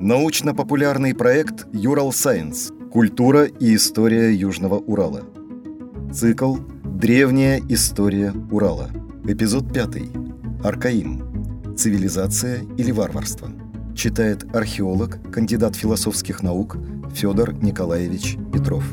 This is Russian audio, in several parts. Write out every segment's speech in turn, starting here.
Научно-популярный проект «Юрал Сайенс. Культура и история Южного Урала». Цикл «Древняя история Урала». Эпизод 5. Аркаим. Цивилизация или варварство. Читает археолог, кандидат философских наук Федор Николаевич Петров.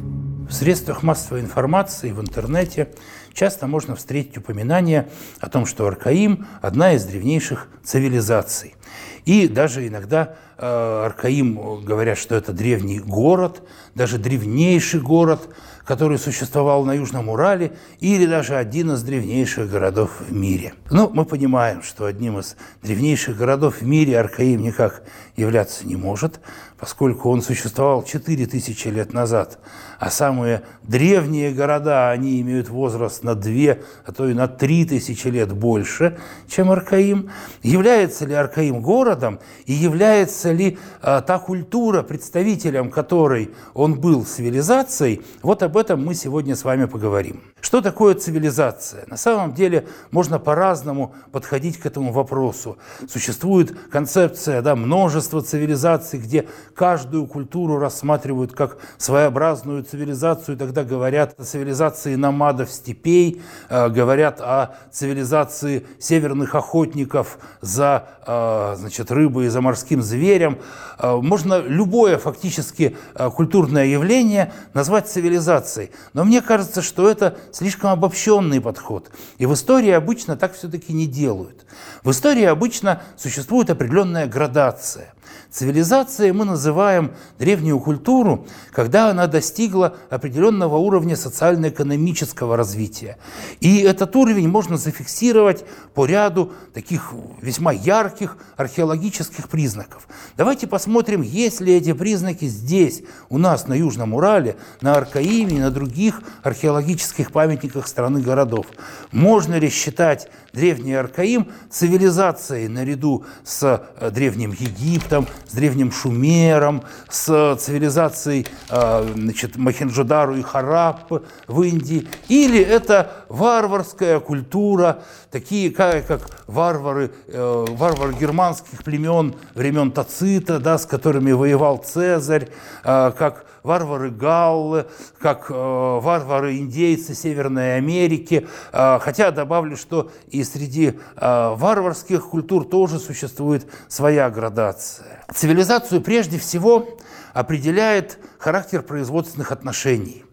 В средствах массовой информации, в интернете часто можно встретить упоминание о том, что Аркаим – одна из древнейших цивилизаций. И даже иногда Аркаим говорят, что это древний город, даже древнейший город, который существовал на Южном Урале, или даже один из древнейших городов в мире. Но мы понимаем, что одним из древнейших городов в мире Аркаим никак являться не может, поскольку он существовал 4000 лет назад, а самые древние города, они имеют возраст на 2, а то и на 3000 лет больше, чем Аркаим. Является ли Аркаим городом и является ли а, та культура, представителем которой он был цивилизацией, вот об этом мы сегодня с вами поговорим. Что такое цивилизация? На самом деле можно по-разному подходить к этому вопросу. Существует концепция да, множества цивилизаций, где каждую культуру рассматривают как своеобразную цивилизацию, тогда говорят о цивилизации намадов степей, э, говорят о цивилизации северных охотников за э, значит, рыбой и за морским зверем. Э, можно любое фактически культурное явление назвать цивилизацией. Но мне кажется, что это слишком обобщенный подход. И в истории обычно так все-таки не делают. В истории обычно существует определенная градация. Цивилизацией мы называем древнюю культуру, когда она достигла определенного уровня социально-экономического развития. И этот уровень можно зафиксировать по ряду таких весьма ярких археологических признаков. Давайте посмотрим, есть ли эти признаки здесь, у нас на Южном Урале, на Аркаиме и на других археологических памятниках страны городов. Можно ли считать древний Аркаим цивилизацией наряду с э, древним Египтом, с древним Шумером, с цивилизацией э, значит, Махенджодару и Хараппы в Индии, или это варварская культура, такие как, как варвары, э, варвары германских племен времен Тацита, да, с которыми воевал Цезарь, как варвары галлы, как варвары-индейцы Северной Америки. хотя добавлю, что и среди варварских культур тоже существует своя градация. Цивилизацию прежде всего определяет характер производственных отношений.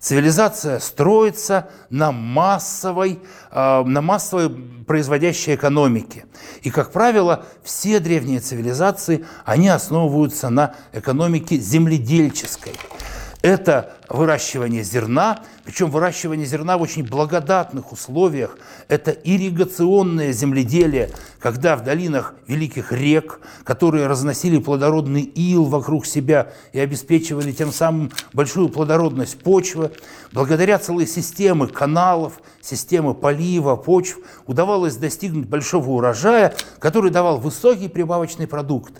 Цивилизация строится на массовой, э, на массовой производящей экономике. И, как правило, все древние цивилизации, они основываются на экономике земледельческой. Это выращивание зерна, причем выращивание зерна в очень благодатных условиях. Это ирригационное земледелие, когда в долинах великих рек, которые разносили плодородный ил вокруг себя и обеспечивали тем самым большую плодородность почвы, благодаря целой системе каналов, системы полива, почв, удавалось достигнуть большого урожая, который давал высокий прибавочный продукт.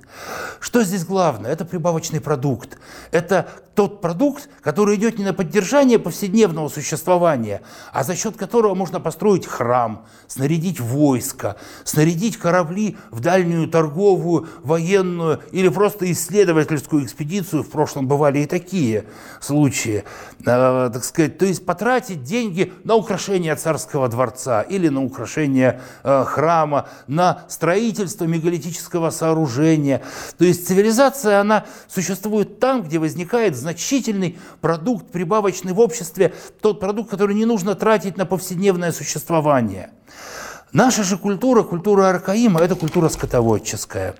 Что здесь главное? Это прибавочный продукт. Это тот продукт, который идет не на поддержание повседневного существования, а за счет которого можно построить храм, снарядить войско, снарядить корабли в дальнюю торговую, военную или просто исследовательскую экспедицию. В прошлом бывали и такие случаи. Э, так сказать, то есть потратить деньги на украшение царского дворца или на украшение э, храма, на строительство мегалитического сооружения. То есть цивилизация, она существует там, где возникает значительный продукт прибавочный в обществе, тот продукт, который не нужно тратить на повседневное существование. Наша же культура, культура Аркаима, это культура скотоводческая.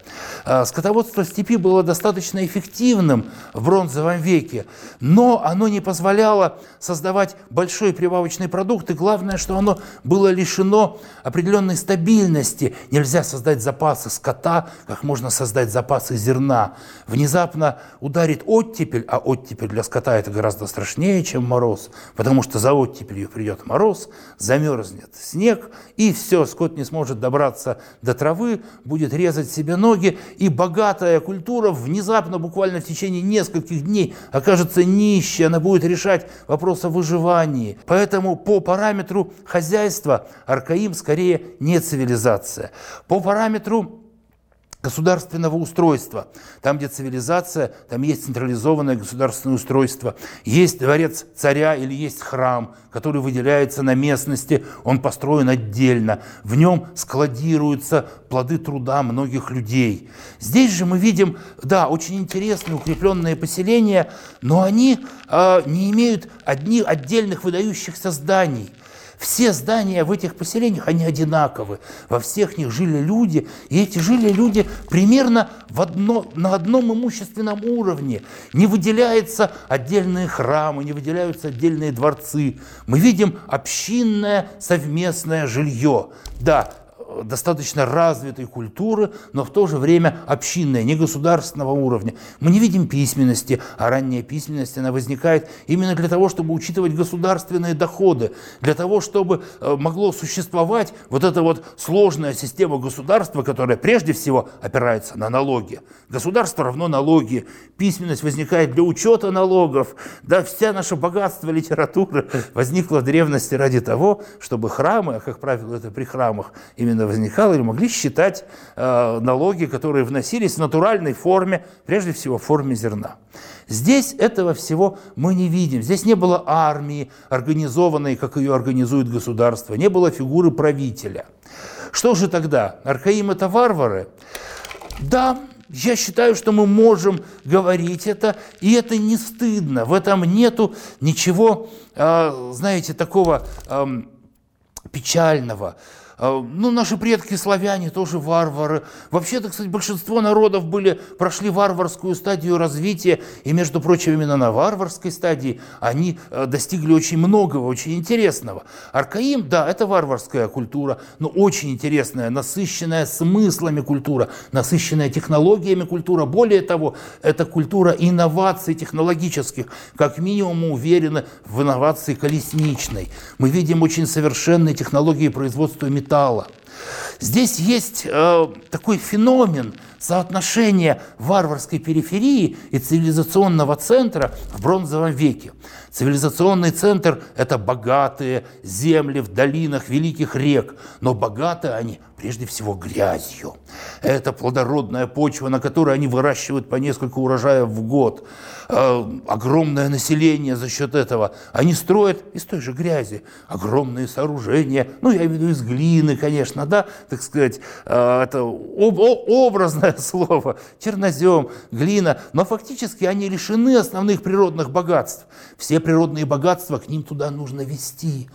А, скотоводство степи было достаточно эффективным в бронзовом веке, но оно не позволяло создавать большой прибавочный продукт, и главное, что оно было лишено определенной стабильности. Нельзя создать запасы скота, как можно создать запасы зерна. Внезапно ударит оттепель, а оттепель для скота это гораздо страшнее, чем мороз, потому что за оттепелью придет мороз, замерзнет снег, и все все, скот не сможет добраться до травы, будет резать себе ноги, и богатая культура внезапно, буквально в течение нескольких дней, окажется нищей, она будет решать вопрос о выживании. Поэтому по параметру хозяйства Аркаим скорее не цивилизация. По параметру государственного устройства. Там, где цивилизация, там есть централизованное государственное устройство. Есть дворец царя или есть храм, который выделяется на местности, он построен отдельно. В нем складируются плоды труда многих людей. Здесь же мы видим, да, очень интересные укрепленные поселения, но они э, не имеют одних отдельных выдающихся зданий. Все здания в этих поселениях, они одинаковы. Во всех них жили люди, и эти жили люди примерно в одно, на одном имущественном уровне. Не выделяются отдельные храмы, не выделяются отдельные дворцы. Мы видим общинное совместное жилье. Да, достаточно развитой культуры, но в то же время общинной, не государственного уровня. Мы не видим письменности, а ранняя письменность, она возникает именно для того, чтобы учитывать государственные доходы, для того, чтобы э, могло существовать вот эта вот сложная система государства, которая прежде всего опирается на налоги. Государство равно налоги, письменность возникает для учета налогов, да, вся наша богатство литературы возникло в древности ради того, чтобы храмы, а как правило это при храмах именно возникало, или могли считать э, налоги, которые вносились в натуральной форме, прежде всего в форме зерна. Здесь этого всего мы не видим. Здесь не было армии, организованной, как ее организует государство, не было фигуры правителя. Что же тогда? Аркаим – это варвары? Да, я считаю, что мы можем говорить это, и это не стыдно. В этом нету ничего, э, знаете, такого эм, печального. А, ну, наши предки славяне тоже варвары. Вообще-то, кстати, большинство народов были, прошли варварскую стадию развития, и, между прочим, именно на варварской стадии они э, достигли очень многого, очень интересного. Аркаим, да, это варварская культура, но очень интересная, насыщенная смыслами культура, насыщенная технологиями культура. Более того, это культура инноваций технологических, как минимум мы уверены в инновации колесничной. Мы видим очень совершенные технологии производства металла, металла. Здесь есть э, такой феномен соотношения варварской периферии и цивилизационного центра в бронзовом веке. Цивилизационный центр – это богатые земли в долинах великих рек, но богаты они прежде всего грязью. Это плодородная почва, на которой они выращивают по несколько урожаев в год. Э, огромное население за счет этого. Они строят из той же грязи огромные сооружения, ну, я имею в виду из глины, конечно, да, так сказать, э, это об, образное слово, чернозем, глина, но фактически они лишены основных природных богатств. Все природные богатства к ним туда нужно вести.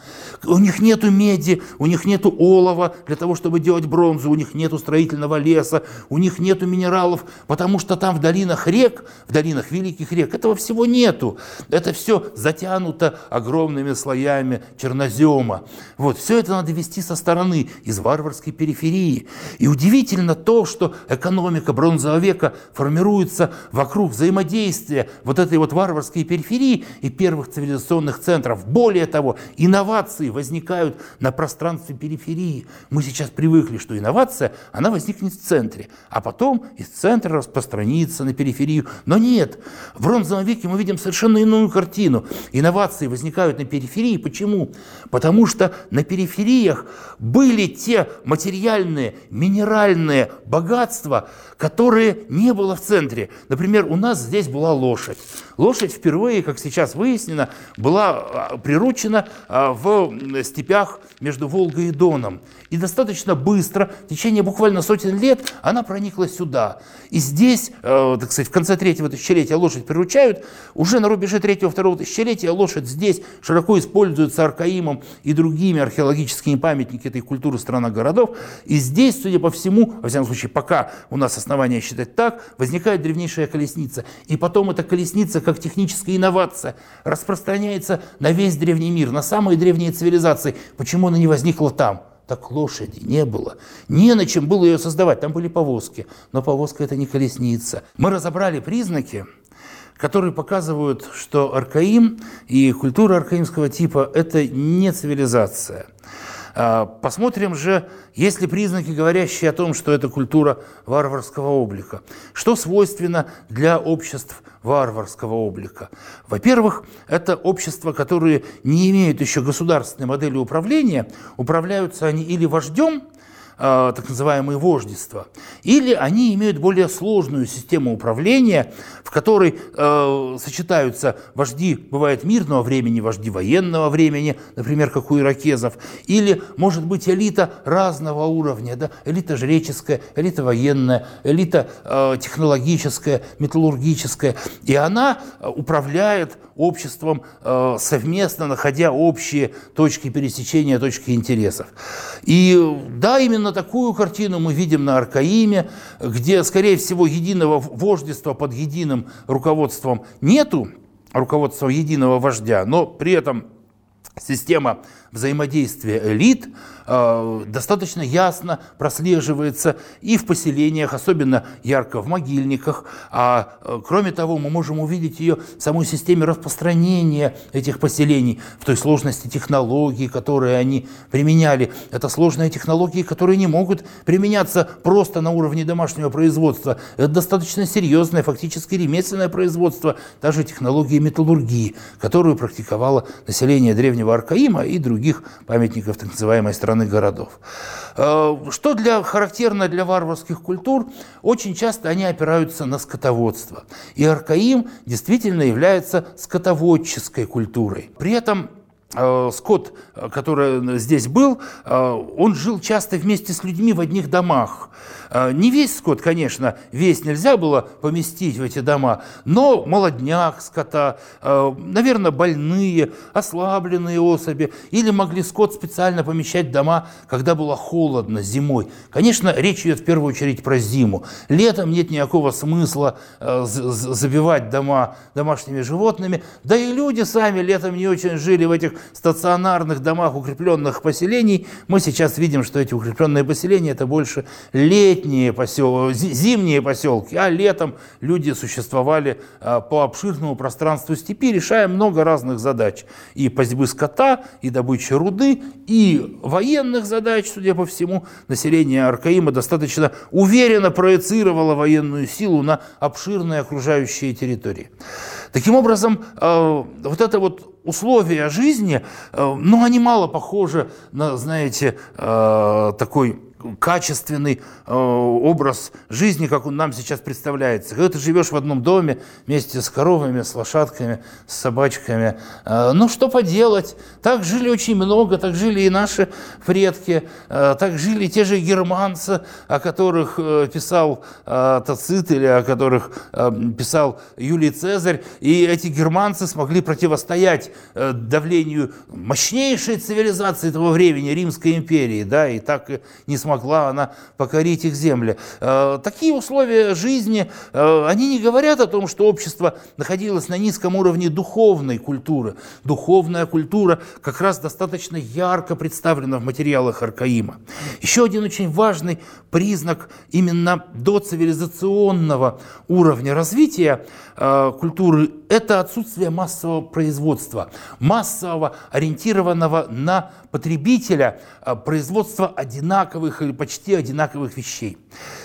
У них нету меди, у них нету олова для того, чтобы делать бронзу, у них нету строительного леса, у них нету минералов, потому что там в долинах рек, в долинах великих рек, этого всего нету. Это все затянуто огромными слоями чернозема. Вот, все это надо вести со стороны, из варварской периферии. И удивительно то, что экономика бронзового века формируется вокруг взаимодействия вот этой вот варварской периферии и первых цивилизационных центров. Более того, инновации возникают на пространстве периферии. Мы сейчас привыкли, что инновация, она возникнет в центре, а потом из центра распространится на периферию. Но нет, в бронзовом веке мы видим совершенно иную картину. Инновации возникают на периферии. Почему? Потому что на перифериях были те материальные, минеральные богатства, которые не было в центре. Например, у нас здесь была лошадь. Лошадь впервые, как сейчас выяснено, была а, приручена а, в степях между Волгой и Доном. И достаточно быстро, в течение буквально сотен лет, она проникла сюда. И здесь, э, так сказать, в конце третьего тысячелетия лошадь приручают. Уже на рубеже третьего-второго тысячелетия лошадь здесь широко используется Аркаимом и другими археологическими памятниками этой культуры страна-городов. И здесь, судя по всему, во всяком случае, пока у нас основания считать так, возникает древнейшая колесница. И потом эта колесница, как техническая инновация, распространяется на весь древний мир, на самые древние цивилизации. Почему она не возникла там? Так лошади не было. Не на чем было ее создавать. Там были повозки. Но повозка – это не колесница. Мы разобрали признаки, которые показывают, что аркаим и культура аркаимского типа – это не цивилизация. А, посмотрим же, есть ли признаки, говорящие о том, что это культура варварского облика. Что свойственно для обществ варварского облика? Во-первых, это общества, которые не имеют еще государственной модели управления. Управляются они или вождем, так называемые вождества, или они имеют более сложную систему управления, в которой э, сочетаются вожди, бывает, мирного времени, вожди военного времени, например, как у иракезов, или, может быть, элита разного уровня, да, элита жреческая, элита военная, элита э, технологическая, металлургическая, и она управляет обществом э, совместно, находя общие точки пересечения, точки интересов. И да, именно такую картину мы видим на Аркаиме, где, скорее всего, единого вождества под единым руководством нету, руководства единого вождя, но при этом система взаимодействия элит – Э, достаточно ясно прослеживается и в поселениях, особенно ярко в могильниках. А э, кроме того, мы можем увидеть ее в самой системе распространения этих поселений, в той сложности технологий, которые они применяли. Это сложные технологии, которые не могут применяться просто на уровне домашнего производства. Это достаточно серьезное, фактически ремесленное производство, даже технологии металлургии, которую практиковало население древнего Аркаима и других памятников так называемой страны страны городов. Э, что для, характерно для варварских культур, очень часто они опираются на скотоводство. И Аркаим действительно является скотоводческой культурой. При этом э, скот, который здесь был, э, он жил часто вместе с людьми в одних домах. Не весь скот, конечно, весь нельзя было поместить в эти дома, но молодняк скота, наверное, больные, ослабленные особи, или могли скот специально помещать в дома, когда было холодно зимой. Конечно, речь идет в первую очередь про зиму. Летом нет никакого смысла забивать дома домашними животными, да и люди сами летом не очень жили в этих стационарных домах укрепленных поселений. Мы сейчас видим, что эти укрепленные поселения это больше летние поселки, зимние поселки, а летом люди существовали а, по обширному пространству степи, решая много разных задач. И пастьбы скота, и добычи руды, и военных задач, судя по всему. Население Аркаима достаточно уверенно проецировало военную силу на обширные окружающие территории. Таким образом, а, вот это вот условия жизни, а, ну, они мало похожи на, знаете, такой качественный э, образ жизни, как он нам сейчас представляется. Когда ты живешь в одном доме вместе с коровами, с лошадками, с собачками, э, ну что поделать, так жили очень много, так жили и наши предки, э, так жили те же германцы, о которых э, писал э, Тацит или о которых э, писал Юлий Цезарь, и эти германцы смогли противостоять э, давлению мощнейшей цивилизации того времени, Римской империи, да, и так не смогли могла она покорить их земли. Э, такие условия жизни, э, они не говорят о том, что общество находилось на низком уровне духовной культуры. Духовная культура как раз достаточно ярко представлена в материалах Аркаима. Еще один очень важный признак именно доцивилизационного уровня развития э, культуры – это отсутствие массового производства, массового ориентированного на потребителя производства одинаковых почти одинаковых вещей.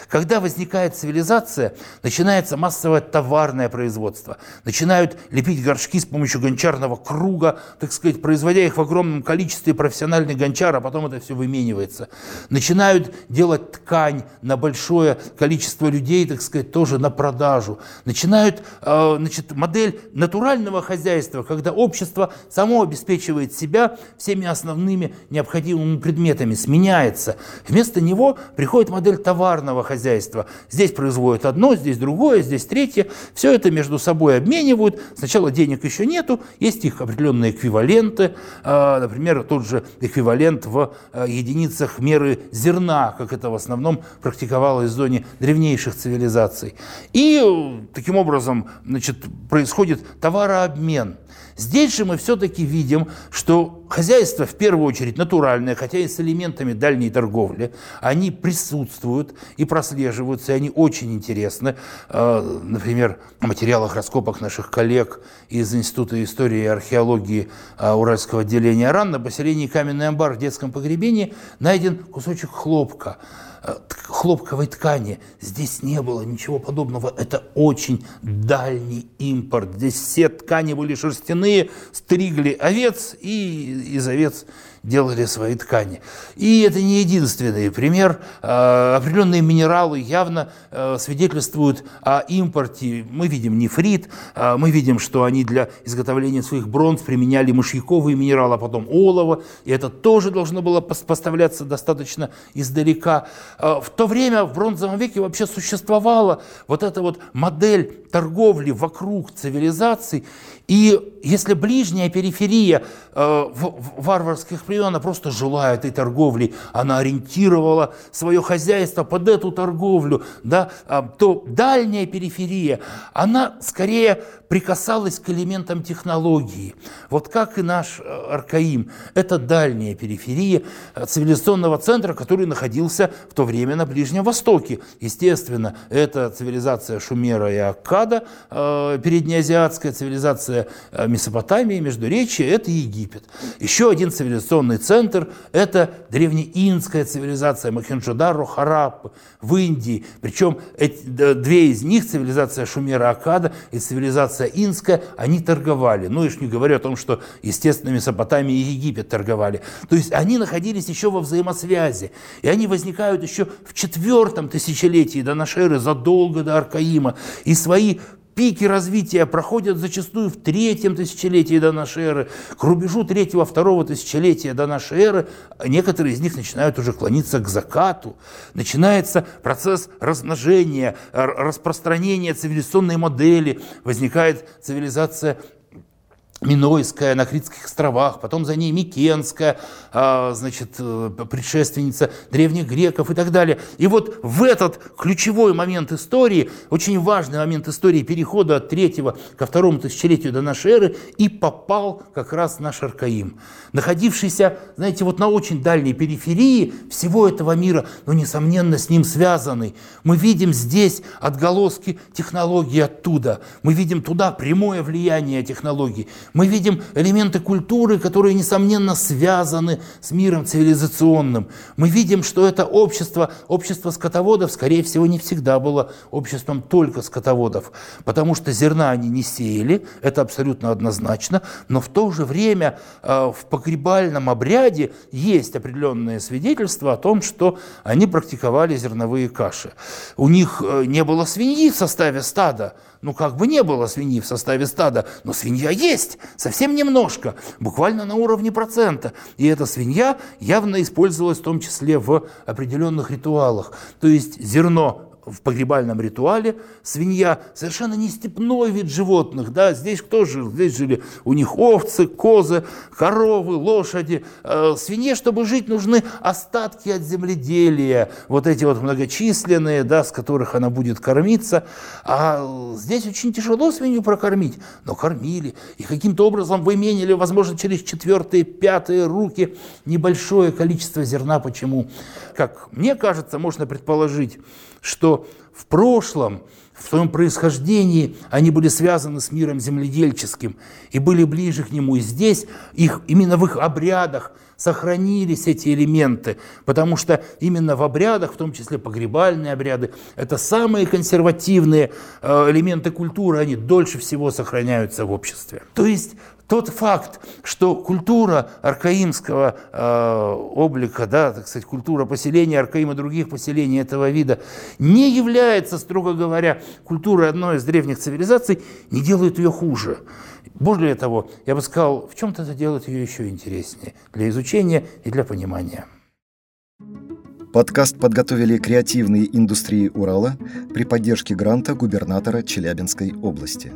Когда возникает цивилизация, начинается массовое товарное производство. Начинают лепить горшки с помощью гончарного круга, так сказать, производя их в огромном количестве профессиональный гончар, а потом это все выменивается. Начинают делать ткань на большое количество людей, так сказать, тоже на продажу. Начинают, э, значит, модель натурального хозяйства, когда общество само обеспечивает себя всеми основными необходимыми предметами, сменяется. Вместо него приходит модель товарного хозяйства, хозяйства. Здесь производят одно, здесь другое, здесь третье. Все это между собой обменивают. Сначала денег еще нету, есть их определенные эквиваленты. А, например, тот же эквивалент в а, единицах меры зерна, как это в основном практиковалось в зоне древнейших цивилизаций. И таким образом значит, происходит товарообмен. Здесь же мы все-таки видим, что хозяйство в первую очередь натуральное, хотя и с элементами дальней торговли, они присутствуют и прослеживаются, и они очень интересны. А, например, в материалах раскопок наших коллег из Института истории и археологии а, Уральского отделения РАН на поселении Каменный амбар в детском погребении найден кусочек хлопка – Э, хлопковой ткани. Здесь не было ничего подобного. Это очень дальний импорт. Здесь все ткани были шерстяные, стригли овец, и из овец делали свои ткани. И это не единственный пример. А, определенные минералы явно э, свидетельствуют о импорте. Мы видим нефрит, а, мы видим, что они для изготовления своих бронз применяли мышьяковые минералы, а потом олово. И это тоже должно было поставляться достаточно издалека. А, в то время в бронзовом веке вообще существовала вот эта вот модель торговли вокруг цивилизаций. И если ближняя периферия э, варварских племен просто жила этой торговлей, она ориентировала свое хозяйство под эту торговлю, да, э, то дальняя периферия, она скорее прикасалась к элементам технологии. Вот как и наш э, Аркаим. Это дальняя периферия э, цивилизационного центра, который находился в то время на Ближнем Востоке. Естественно, это цивилизация Шумера и Аккада, э, переднеазиатская цивилизация Месопотамии, Междуречия – это Египет. Еще один цивилизационный центр – это древнеинская цивилизация Махенджодару, Хараппы в Индии. Причем эти, две из них, цивилизация Шумера и цивилизация инская, они торговали. Ну, и не говорю о том, что, естественно, Месопотамия и Египет торговали. То есть они находились еще во взаимосвязи. И они возникают еще в четвертом тысячелетии до нашей эры, задолго до Аркаима. И свои Пики развития проходят зачастую в третьем тысячелетии до нашей эры. К рубежу третьего-второго тысячелетия до нашей эры некоторые из них начинают уже клониться к закату. Начинается процесс размножения, распространения цивилизационной модели. Возникает цивилизация Минойская на Критских островах, потом за ней Микенская, а, значит, э, предшественница древних греков и так далее. И вот в этот ключевой момент истории, очень важный момент истории перехода от третьего ко второму тысячелетию до нашей эры, и попал как раз наш Аркаим, находившийся, знаете, вот на очень дальней периферии всего этого мира, но, несомненно, с ним связанный. Мы видим здесь отголоски технологий оттуда, мы видим туда прямое влияние технологий, мы видим элементы культуры, которые, несомненно, связаны с миром цивилизационным. Мы видим, что это общество, общество скотоводов, скорее всего, не всегда было обществом только скотоводов, потому что зерна они не сеяли, это абсолютно однозначно, но в то же время э, в погребальном обряде есть определенные свидетельства о том, что они практиковали зерновые каши. У них э, не было свиньи в составе стада, ну как бы не было свиньи в составе стада, но свинья есть, совсем немножко, буквально на уровне процента. И эта свинья явно использовалась в том числе в определенных ритуалах. То есть зерно в погребальном ритуале свинья совершенно не степной вид животных. Да? Здесь кто жил? Здесь жили у них овцы, козы, коровы, лошади. Э, свинье, чтобы жить, нужны остатки от земледелия, вот эти вот многочисленные, да, с которых она будет кормиться. А здесь очень тяжело свинью прокормить, но кормили. И каким-то образом выменили, возможно, через четвертые, пятые руки небольшое количество зерна. Почему? Как мне кажется, можно предположить, что в прошлом, в своем происхождении они были связаны с миром земледельческим и были ближе к нему. И здесь их, именно в их обрядах сохранились эти элементы, потому что именно в обрядах, в том числе погребальные обряды, это самые консервативные э, элементы культуры, они дольше всего сохраняются в обществе. То есть тот факт, что культура аркаимского э, облика, да, так сказать, культура поселения Аркаима других поселений этого вида не является, строго говоря, культурой одной из древних цивилизаций, не делает ее хуже. Более того, я бы сказал, в чем-то это делает ее еще интереснее для изучения и для понимания. Подкаст подготовили креативные индустрии Урала при поддержке гранта губернатора Челябинской области.